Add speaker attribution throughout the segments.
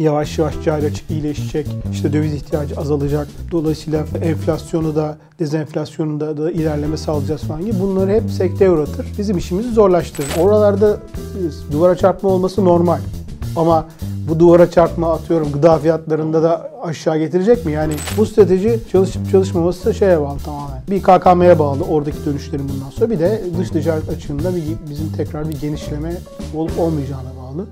Speaker 1: yavaş yavaş cari açık iyileşecek. İşte döviz ihtiyacı azalacak. Dolayısıyla enflasyonu da dezenflasyonu da, da ilerleme sağlayacağız falan gibi. Bunları hep sekteye uğratır. Bizim işimizi zorlaştırır. Oralarda duvara çarpma olması normal. Ama bu duvara çarpma atıyorum gıda fiyatlarında da aşağı getirecek mi? Yani bu strateji çalışıp çalışmaması da şeye bağlı tamamen. Bir KKM'ye bağlı oradaki dönüşlerin bundan sonra. Bir de dış ticaret açığında bir, bizim tekrar bir genişleme olup olmayacağına bağlı.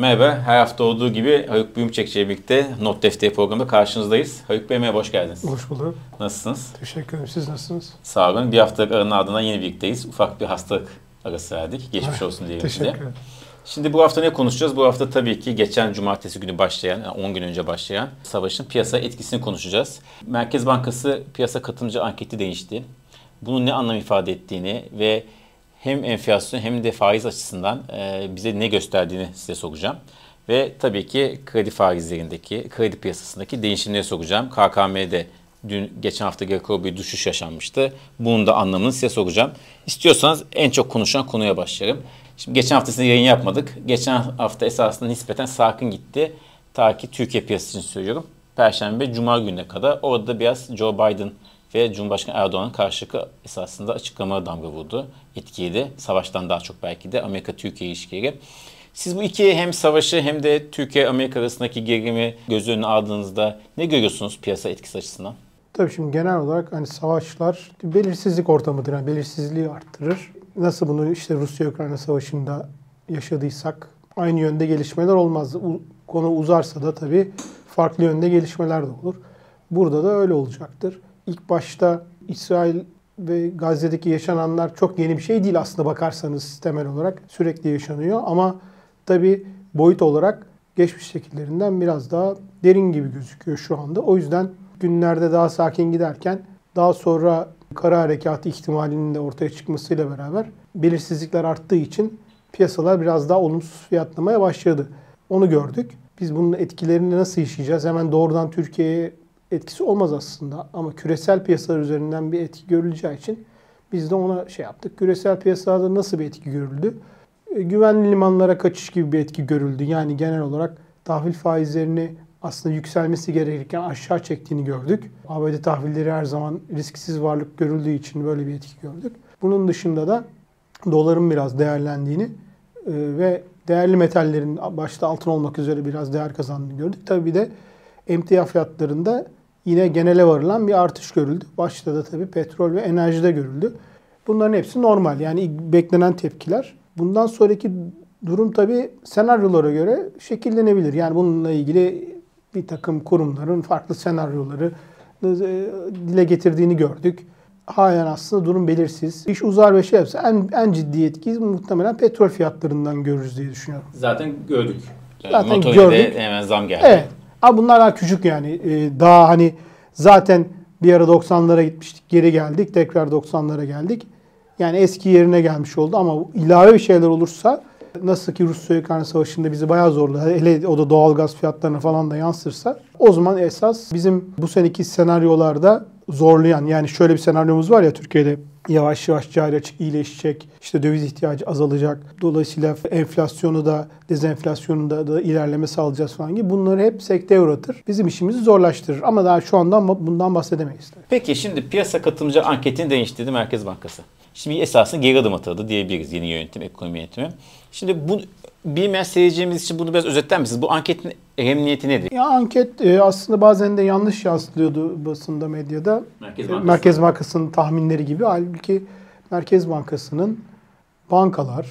Speaker 2: Merhaba, her hafta olduğu gibi Haluk Büyümçekçi ile birlikte Not Defteri programında karşınızdayız. Haluk Bey merhaba, hoş geldiniz.
Speaker 1: Hoş bulduk.
Speaker 2: Nasılsınız?
Speaker 1: Teşekkür ederim. Siz nasılsınız?
Speaker 2: Sağ olun. Bir haftalık aranın ardından yeni birlikteyiz. Ufak bir hastalık arası verdik. Geçmiş olsun diyelim
Speaker 1: Teşekkür
Speaker 2: size.
Speaker 1: ederim.
Speaker 2: Şimdi bu hafta ne konuşacağız? Bu hafta tabii ki geçen cumartesi günü başlayan, yani 10 gün önce başlayan savaşın piyasa etkisini konuşacağız. Merkez Bankası piyasa katılımcı anketi değişti. Bunun ne anlam ifade ettiğini ve hem enflasyon hem de faiz açısından e, bize ne gösterdiğini size soracağım. Ve tabii ki kredi faizlerindeki, kredi piyasasındaki değişimleri soracağım. KKM'de dün geçen hafta rekor bir düşüş yaşanmıştı. Bunun da anlamını size soracağım. İstiyorsanız en çok konuşulan konuya başlayalım. Şimdi geçen hafta size yayın yapmadık. Geçen hafta esasında nispeten sakin gitti. Ta ki Türkiye piyasası için söylüyorum. Perşembe, Cuma gününe kadar. Orada biraz Joe Biden ve Cumhurbaşkanı Erdoğan'ın karşılıklı esasında açıklamaları damga vurdu. Etkiydi. Savaştan daha çok belki de Amerika-Türkiye ilişkileri. Siz bu iki hem savaşı hem de Türkiye-Amerika arasındaki gerilimi göz önüne aldığınızda ne görüyorsunuz piyasa etkisi açısından?
Speaker 1: Tabii şimdi genel olarak hani savaşlar belirsizlik ortamıdır. Yani belirsizliği arttırır. Nasıl bunu işte Rusya-Ukrayna savaşında yaşadıysak aynı yönde gelişmeler olmaz. Konu uzarsa da tabii farklı yönde gelişmeler de olur. Burada da öyle olacaktır. İlk başta İsrail ve Gazze'deki yaşananlar çok yeni bir şey değil aslında bakarsanız temel olarak sürekli yaşanıyor ama tabii boyut olarak geçmiş şekillerinden biraz daha derin gibi gözüküyor şu anda. O yüzden günlerde daha sakin giderken daha sonra kara harekatı ihtimalinin de ortaya çıkmasıyla beraber belirsizlikler arttığı için piyasalar biraz daha olumsuz fiyatlamaya başladı. Onu gördük. Biz bunun etkilerini nasıl yaşayacağız? Hemen doğrudan Türkiye'ye etkisi olmaz aslında ama küresel piyasalar üzerinden bir etki görüleceği için biz de ona şey yaptık. Küresel piyasalarda nasıl bir etki görüldü? E, Güvenli limanlara kaçış gibi bir etki görüldü. Yani genel olarak tahvil faizlerini aslında yükselmesi gerekirken aşağı çektiğini gördük. ABD tahvilleri her zaman risksiz varlık görüldüğü için böyle bir etki gördük. Bunun dışında da doların biraz değerlendiğini e, ve değerli metallerin başta altın olmak üzere biraz değer kazandığını gördük. Tabii bir de emtia fiyatlarında yine genele varılan bir artış görüldü. Başta da tabii petrol ve enerjide görüldü. Bunların hepsi normal. Yani beklenen tepkiler. Bundan sonraki durum tabii senaryolara göre şekillenebilir. Yani bununla ilgili bir takım kurumların farklı senaryoları e, dile getirdiğini gördük. Halen aslında durum belirsiz. İş uzar ve şey yapsa en, en ciddi etki muhtemelen petrol fiyatlarından görürüz diye düşünüyorum.
Speaker 2: Zaten gördük. Yani
Speaker 1: Zaten gördük.
Speaker 2: hemen zam geldi.
Speaker 1: Evet. Ama bunlar daha küçük yani. Ee, Daha hani zaten bir ara 90'lara gitmiştik. Geri geldik. Tekrar 90'lara geldik. Yani eski yerine gelmiş oldu ama ilave bir şeyler olursa nasıl ki Rusya-Ukrayna savaşında bizi bayağı zorladı. Hele o da doğal gaz fiyatlarına falan da yansırsa o zaman esas bizim bu seneki senaryolarda zorlayan yani şöyle bir senaryomuz var ya Türkiye'de yavaş yavaş cari açık iyileşecek. işte döviz ihtiyacı azalacak. Dolayısıyla enflasyonu da dezenflasyonu da, ilerleme sağlayacağız falan gibi. Bunları hep sekteye uğratır. Bizim işimizi zorlaştırır. Ama daha şu andan bundan bahsedemeyiz.
Speaker 2: Peki şimdi piyasa katılımcı anketini değiştirdi Merkez Bankası. Şimdi esasında geri adım atıldı diyebiliriz yeni yönetim, ekonomi yönetimi. Şimdi bu bilmeyen seyircimiz için bunu biraz özetler misiniz? Bu anketin emniyeti nedir?
Speaker 1: Ya anket e, aslında bazen de yanlış yansıtılıyordu basında, medyada.
Speaker 2: Merkez
Speaker 1: E,
Speaker 2: Bankası.
Speaker 1: Merkez Bankası'nın tahminleri gibi. Halbuki Merkez Bankası'nın bankalar,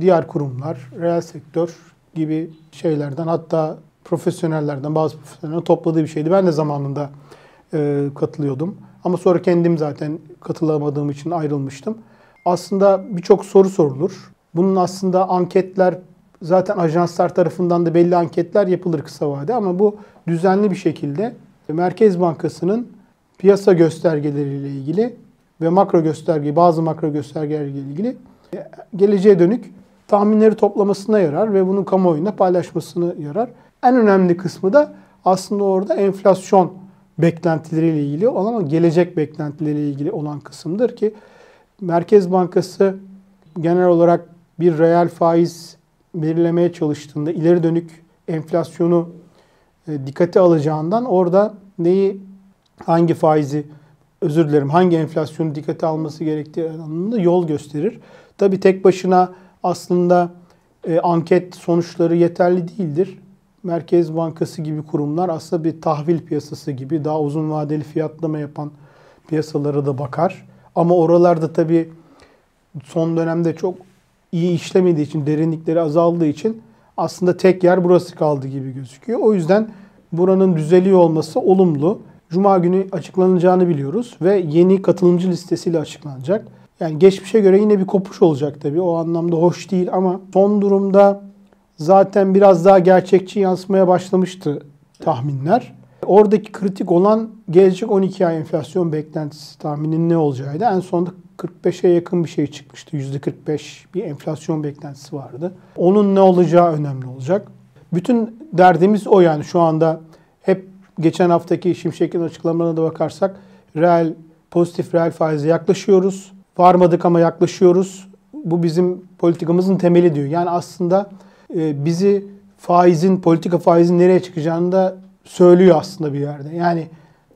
Speaker 1: diğer kurumlar, reel sektör gibi şeylerden hatta profesyonellerden bazı profesyonellerden topladığı bir şeydi. Ben de zamanında e, katılıyordum. Ama sonra kendim zaten katılamadığım için ayrılmıştım. Aslında birçok soru sorulur. Bunun aslında anketler zaten ajanslar tarafından da belli anketler yapılır kısa vade ama bu düzenli bir şekilde Merkez Bankası'nın piyasa göstergeleriyle ilgili ve makro gösterge, bazı makro göstergeleriyle ilgili e, geleceğe dönük tahminleri toplamasına yarar ve bunun kamuoyuna paylaşmasına yarar. En önemli kısmı da aslında orada enflasyon beklentileriyle ilgili olan ama gelecek beklentileriyle ilgili olan kısımdır ki Merkez Bankası genel olarak bir reel faiz belirlemeye çalıştığında ileri dönük enflasyonu e, dikkate alacağından orada neyi hangi faizi özür dilerim hangi enflasyonu dikkate alması gerektiği anlamında yol gösterir. Tabi tek başına aslında e, anket sonuçları yeterli değildir. Merkez Bankası gibi kurumlar aslında bir tahvil piyasası gibi daha uzun vadeli fiyatlama yapan piyasalara da bakar. Ama oralarda tabi son dönemde çok iyi işlemediği için, derinlikleri azaldığı için aslında tek yer burası kaldı gibi gözüküyor. O yüzden buranın düzeliyor olması olumlu. Cuma günü açıklanacağını biliyoruz ve yeni katılımcı listesiyle açıklanacak. Yani geçmişe göre yine bir kopuş olacak tabii. O anlamda hoş değil ama son durumda zaten biraz daha gerçekçi yansımaya başlamıştı tahminler. Oradaki kritik olan gelecek 12 ay enflasyon beklentisi tahminin ne olacağıydı. En sonunda 45'e yakın bir şey çıkmıştı. %45 bir enflasyon beklentisi vardı. Onun ne olacağı önemli olacak. Bütün derdimiz o yani şu anda hep geçen haftaki Şimşek'in açıklamalarına da bakarsak reel, pozitif reel faize yaklaşıyoruz. Varmadık ama yaklaşıyoruz. Bu bizim politikamızın temeli diyor. Yani aslında bizi faizin, politika faizin nereye çıkacağını da söylüyor aslında bir yerde. Yani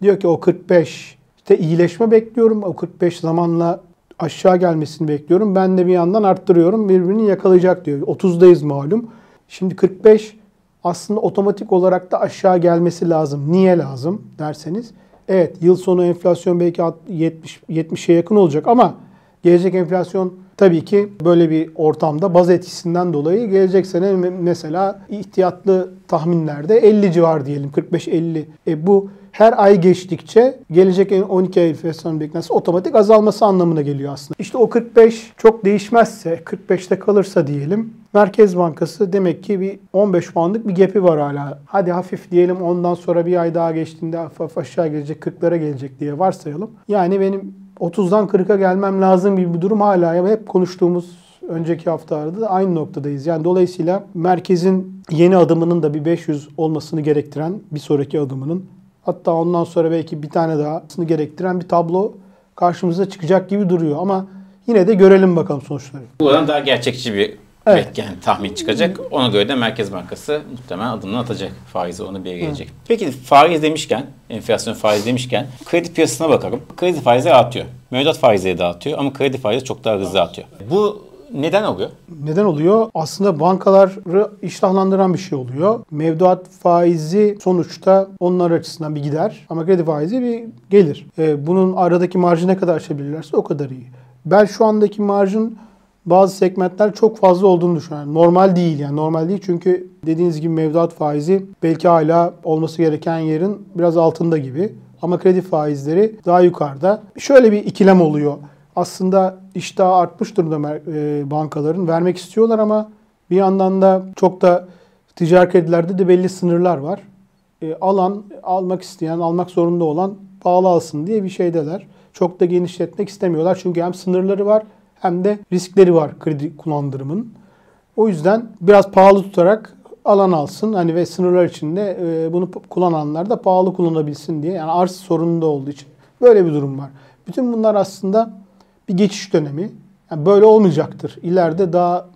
Speaker 1: diyor ki o 45 işte iyileşme bekliyorum. O 45 zamanla aşağı gelmesini bekliyorum. Ben de bir yandan arttırıyorum. Birbirini yakalayacak diyor. 30'dayız malum. Şimdi 45 aslında otomatik olarak da aşağı gelmesi lazım. Niye lazım derseniz. Evet yıl sonu enflasyon belki 70 70'e yakın olacak ama gelecek enflasyon tabii ki böyle bir ortamda baz etkisinden dolayı gelecek sene mesela ihtiyatlı tahminlerde 50 civar diyelim 45-50. E bu her ay geçtikçe gelecek 12 ay enflasyon beklentisi otomatik azalması anlamına geliyor aslında. İşte o 45 çok değişmezse, 45'te kalırsa diyelim Merkez Bankası demek ki bir 15 puanlık bir gap'i var hala. Hadi hafif diyelim ondan sonra bir ay daha geçtiğinde hafif aşağı gelecek 40'lara gelecek diye varsayalım. Yani benim 30'dan 40'a gelmem lazım gibi bir durum hala hep konuştuğumuz önceki haftalarda da aynı noktadayız. Yani dolayısıyla merkezin yeni adımının da bir 500 olmasını gerektiren bir sonraki adımının hatta ondan sonra belki bir tane daha gerektiren bir tablo karşımıza çıkacak gibi duruyor ama yine de görelim bakalım sonuçları.
Speaker 2: Buradan daha gerçekçi bir Evet. Yani tahmin çıkacak. Ona göre de Merkez Bankası muhtemelen adımını atacak. Faizi onu bir gelecek. Hı. Peki faiz demişken, enflasyon faiz demişken kredi piyasasına bakalım. Kredi faizi artıyor. Mevduat faizleri de artıyor ama kredi faizi çok daha hızlı artıyor. Bu neden oluyor?
Speaker 1: Neden oluyor? Aslında bankaları iştahlandıran bir şey oluyor. Mevduat faizi sonuçta onlar açısından bir gider ama kredi faizi bir gelir. Ee, bunun aradaki marjı ne kadar açabilirlerse o kadar iyi. Ben şu andaki marjın bazı segmentler çok fazla olduğunu düşünüyorum. Normal değil yani normal değil çünkü dediğiniz gibi mevduat faizi belki hala olması gereken yerin biraz altında gibi. Ama kredi faizleri daha yukarıda. Şöyle bir ikilem oluyor. Aslında iştah artmış durumda e, bankaların. Vermek istiyorlar ama bir yandan da çok da ticari kredilerde de belli sınırlar var. E, alan, almak isteyen, almak zorunda olan pahalı alsın diye bir şeydeler. Çok da genişletmek istemiyorlar. Çünkü hem sınırları var hem de riskleri var kredi kullandırımın. O yüzden biraz pahalı tutarak alan alsın. Hani ve sınırlar içinde e, bunu kullananlar da pahalı kullanabilsin diye. Yani arz sorununda olduğu için böyle bir durum var. Bütün bunlar aslında bir geçiş dönemi. Yani böyle olmayacaktır. İleride daha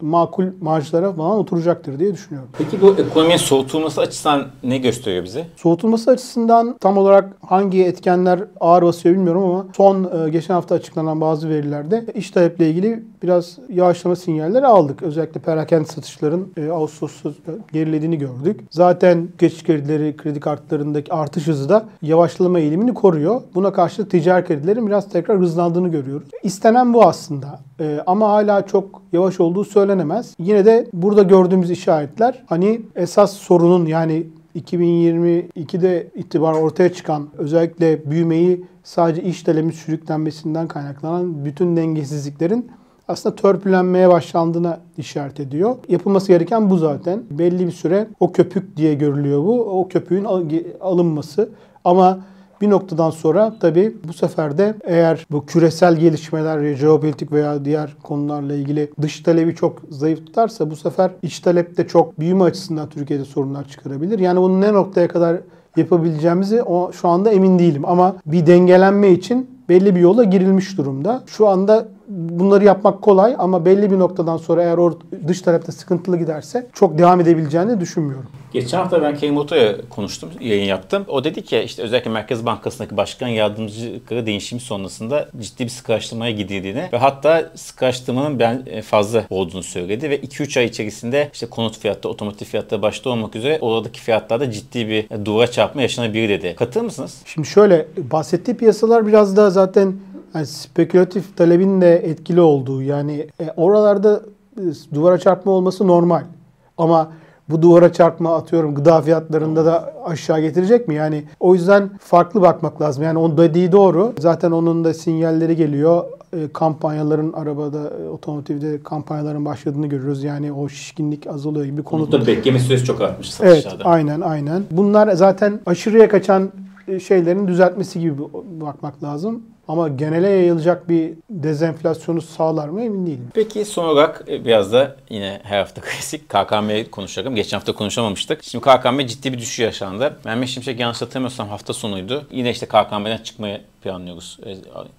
Speaker 1: makul marjlara falan oturacaktır diye düşünüyorum.
Speaker 2: Peki bu ekonominin soğutulması açısından ne gösteriyor bize?
Speaker 1: Soğutulması açısından tam olarak hangi etkenler ağır basıyor bilmiyorum ama son e, geçen hafta açıklanan bazı verilerde iş taleple ilgili biraz yavaşlama sinyalleri aldık. Özellikle perakende satışların e, Ağustos'ta gerilediğini gördük. Zaten geçiş kredileri, kredi kartlarındaki artış hızı da yavaşlama eğilimini koruyor. Buna karşılık ticari kredilerin biraz tekrar hızlandığını görüyoruz. İstenen bu aslında. E, ama hala çok yavaş olduğu söylenemez. Yine de burada gördüğümüz işaretler hani esas sorunun yani 2022'de itibar ortaya çıkan özellikle büyümeyi sadece iş talebinin sürüklenmesinden kaynaklanan bütün dengesizliklerin aslında törpülenmeye başlandığına işaret ediyor. Yapılması gereken bu zaten. Belli bir süre o köpük diye görülüyor bu. O köpüğün alınması. Ama bir noktadan sonra tabii bu sefer de eğer bu küresel gelişmeler, jeopolitik veya diğer konularla ilgili dış talebi çok zayıf tutarsa bu sefer iç talep de çok büyüme açısından Türkiye'de sorunlar çıkarabilir. Yani bunun ne noktaya kadar yapabileceğimizi o şu anda emin değilim. Ama bir dengelenme için belli bir yola girilmiş durumda. Şu anda bunları yapmak kolay ama belli bir noktadan sonra eğer or dış tarafta sıkıntılı giderse çok devam edebileceğini düşünmüyorum.
Speaker 2: Geçen hafta ben Keimoto'ya konuştum, yayın yaptım. O dedi ki işte özellikle Merkez Bankası'ndaki başkan yardımcıları değişimi sonrasında ciddi bir sıkılaştırmaya gidildiğini ve hatta sıkılaştırmanın ben e, fazla olduğunu söyledi ve 2-3 ay içerisinde işte konut fiyatı, otomotiv fiyatları başta olmak üzere oradaki fiyatlarda ciddi bir duvara çarpma yaşanabilir dedi. Katılır mısınız?
Speaker 1: Şimdi şöyle bahsettiği piyasalar biraz daha zaten yani spekülatif talebin de etkili olduğu yani e, oralarda e, duvara çarpma olması normal. Ama bu duvara çarpma atıyorum gıda fiyatlarında da aşağı getirecek mi? Yani o yüzden farklı bakmak lazım. Yani onun dediği doğru. Zaten onun da sinyalleri geliyor. E, kampanyaların arabada, e, otomotivde kampanyaların başladığını görüyoruz. Yani o şişkinlik azalıyor gibi konu.
Speaker 2: Konutta bekleme süresi çok artmış
Speaker 1: Evet,
Speaker 2: satışlarda.
Speaker 1: aynen aynen. Bunlar zaten aşırıya kaçan e, şeylerin düzeltmesi gibi bakmak lazım. Ama genele yayılacak bir dezenflasyonu sağlar mı emin değilim.
Speaker 2: Peki son olarak e, biraz da yine her hafta klasik KKM'yi konuşalım. Geçen hafta konuşamamıştık. Şimdi KKM ciddi bir düşüş yaşandı. Mehmet Şimşek yanlış hatırlamıyorsam hafta sonuydu. Yine işte KKM'den çıkmayı planlıyoruz. E,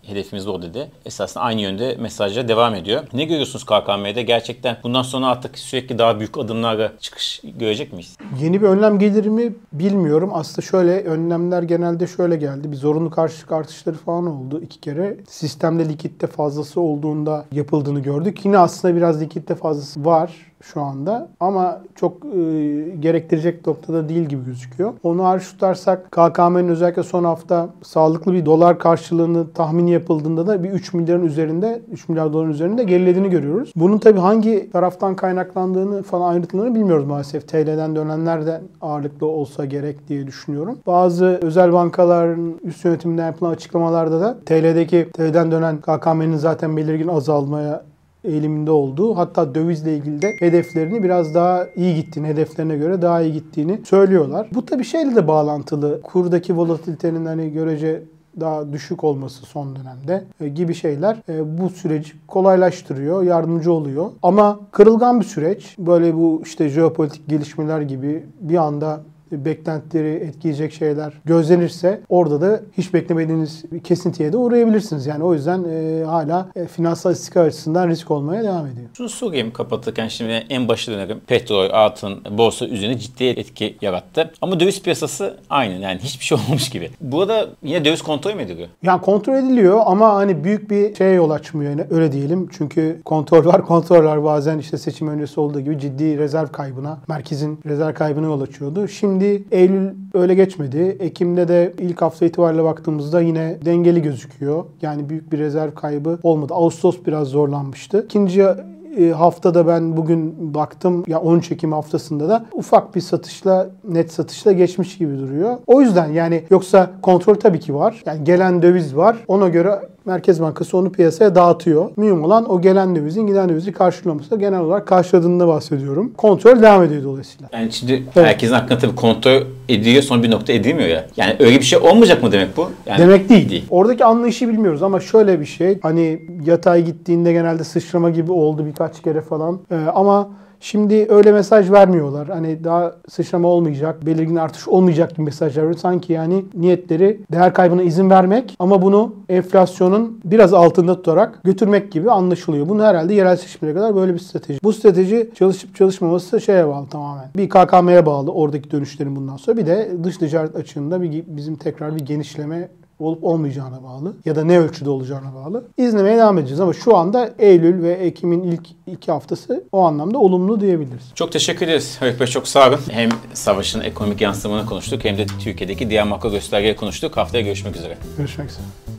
Speaker 2: Hedefimiz o dedi. Esasında aynı yönde mesajlar devam ediyor. Ne görüyorsunuz KKM'de? Gerçekten bundan sonra artık sürekli daha büyük adımlarla çıkış görecek miyiz?
Speaker 1: Yeni bir önlem gelir mi bilmiyorum. Aslında şöyle önlemler genelde şöyle geldi. Bir zorunlu karşılık artışları falan oldu iki kere. Sistemde likitte fazlası olduğunda yapıldığını gördük. Yine aslında biraz likitte fazlası var şu anda ama çok e, gerektirecek noktada değil gibi gözüküyor. Onu hariç tutarsak KKM'nin özellikle son hafta sağlıklı bir dolar karşılığını tahmin yapıldığında da bir 3 milyarın üzerinde 3 milyar doların üzerinde gerilediğini görüyoruz. Bunun tabii hangi taraftan kaynaklandığını falan ayrıntılarını bilmiyoruz maalesef. TL'den dönenlerden ağırlıklı olsa gerek diye düşünüyorum. Bazı özel bankaların üst yönetiminden yapılan açıklamalarda da TL'deki TL'den dönen KKM'nin zaten belirgin azalmaya eğiliminde olduğu hatta dövizle ilgili de hedeflerini biraz daha iyi gittiğini, hedeflerine göre daha iyi gittiğini söylüyorlar. Bu tabii şeyle de bağlantılı. Kurdaki volatilitenin hani görece daha düşük olması son dönemde e, gibi şeyler e, bu süreci kolaylaştırıyor, yardımcı oluyor. Ama kırılgan bir süreç. Böyle bu işte jeopolitik gelişmeler gibi bir anda beklentileri etkileyecek şeyler gözlenirse orada da hiç beklemediğiniz bir kesintiye de uğrayabilirsiniz. Yani o yüzden e, hala e, finansal istikrar açısından risk olmaya devam ediyor.
Speaker 2: Şunu sorayım kapatırken şimdi en başa dönelim. Petrol, altın, borsa üzerine ciddi etki yarattı. Ama döviz piyasası aynı yani hiçbir şey olmamış gibi. Burada yine döviz kontrol mü ediliyor?
Speaker 1: Yani kontrol ediliyor ama hani büyük bir şeye yol açmıyor yani öyle diyelim. Çünkü kontrol var, kontrol var bazen işte seçim öncesi olduğu gibi ciddi rezerv kaybına, merkezin rezerv kaybına yol açıyordu. Şimdi Eylül öyle geçmedi. Ekim'de de ilk hafta itibariyle baktığımızda yine dengeli gözüküyor. Yani büyük bir rezerv kaybı olmadı. Ağustos biraz zorlanmıştı. İkinci e, haftada ben bugün baktım ya 13 Ekim haftasında da ufak bir satışla net satışla geçmiş gibi duruyor. O yüzden yani yoksa kontrol tabii ki var. Yani gelen döviz var. Ona göre Merkez Bankası onu piyasaya dağıtıyor. Mühim olan o gelen dövizin giden dövizi karşılaması. Genel olarak karşıladığında bahsediyorum. Kontrol devam ediyor dolayısıyla.
Speaker 2: Yani şimdi herkesin hakkında tabii kontrol ediliyor sonra bir nokta edilmiyor ya. Yani öyle bir şey olmayacak mı demek bu? Yani
Speaker 1: Demek değil. Oradaki anlayışı bilmiyoruz ama şöyle bir şey. Hani yatay gittiğinde genelde sıçrama gibi oldu birkaç kere falan. Ee, ama Şimdi öyle mesaj vermiyorlar. Hani daha sıçrama olmayacak, belirgin artış olmayacak gibi mesajlar veriyor. Sanki yani niyetleri değer kaybına izin vermek ama bunu enflasyonun biraz altında tutarak götürmek gibi anlaşılıyor. Bunu herhalde yerel seçimlere kadar böyle bir strateji. Bu strateji çalışıp çalışmaması şeye bağlı tamamen. Bir KKM'ye bağlı oradaki dönüşlerin bundan sonra. Bir de dış ticaret açığında bir, bizim tekrar bir genişleme olup olmayacağına bağlı ya da ne ölçüde olacağına bağlı. İzlemeye devam edeceğiz ama şu anda Eylül ve Ekim'in ilk iki haftası o anlamda olumlu diyebiliriz.
Speaker 2: Çok teşekkür ederiz. Haluk Bey çok sağ olun. Hem savaşın ekonomik yansımalarını konuştuk hem de Türkiye'deki diğer makro göstergeleri konuştuk. Haftaya görüşmek üzere.
Speaker 1: Görüşmek üzere.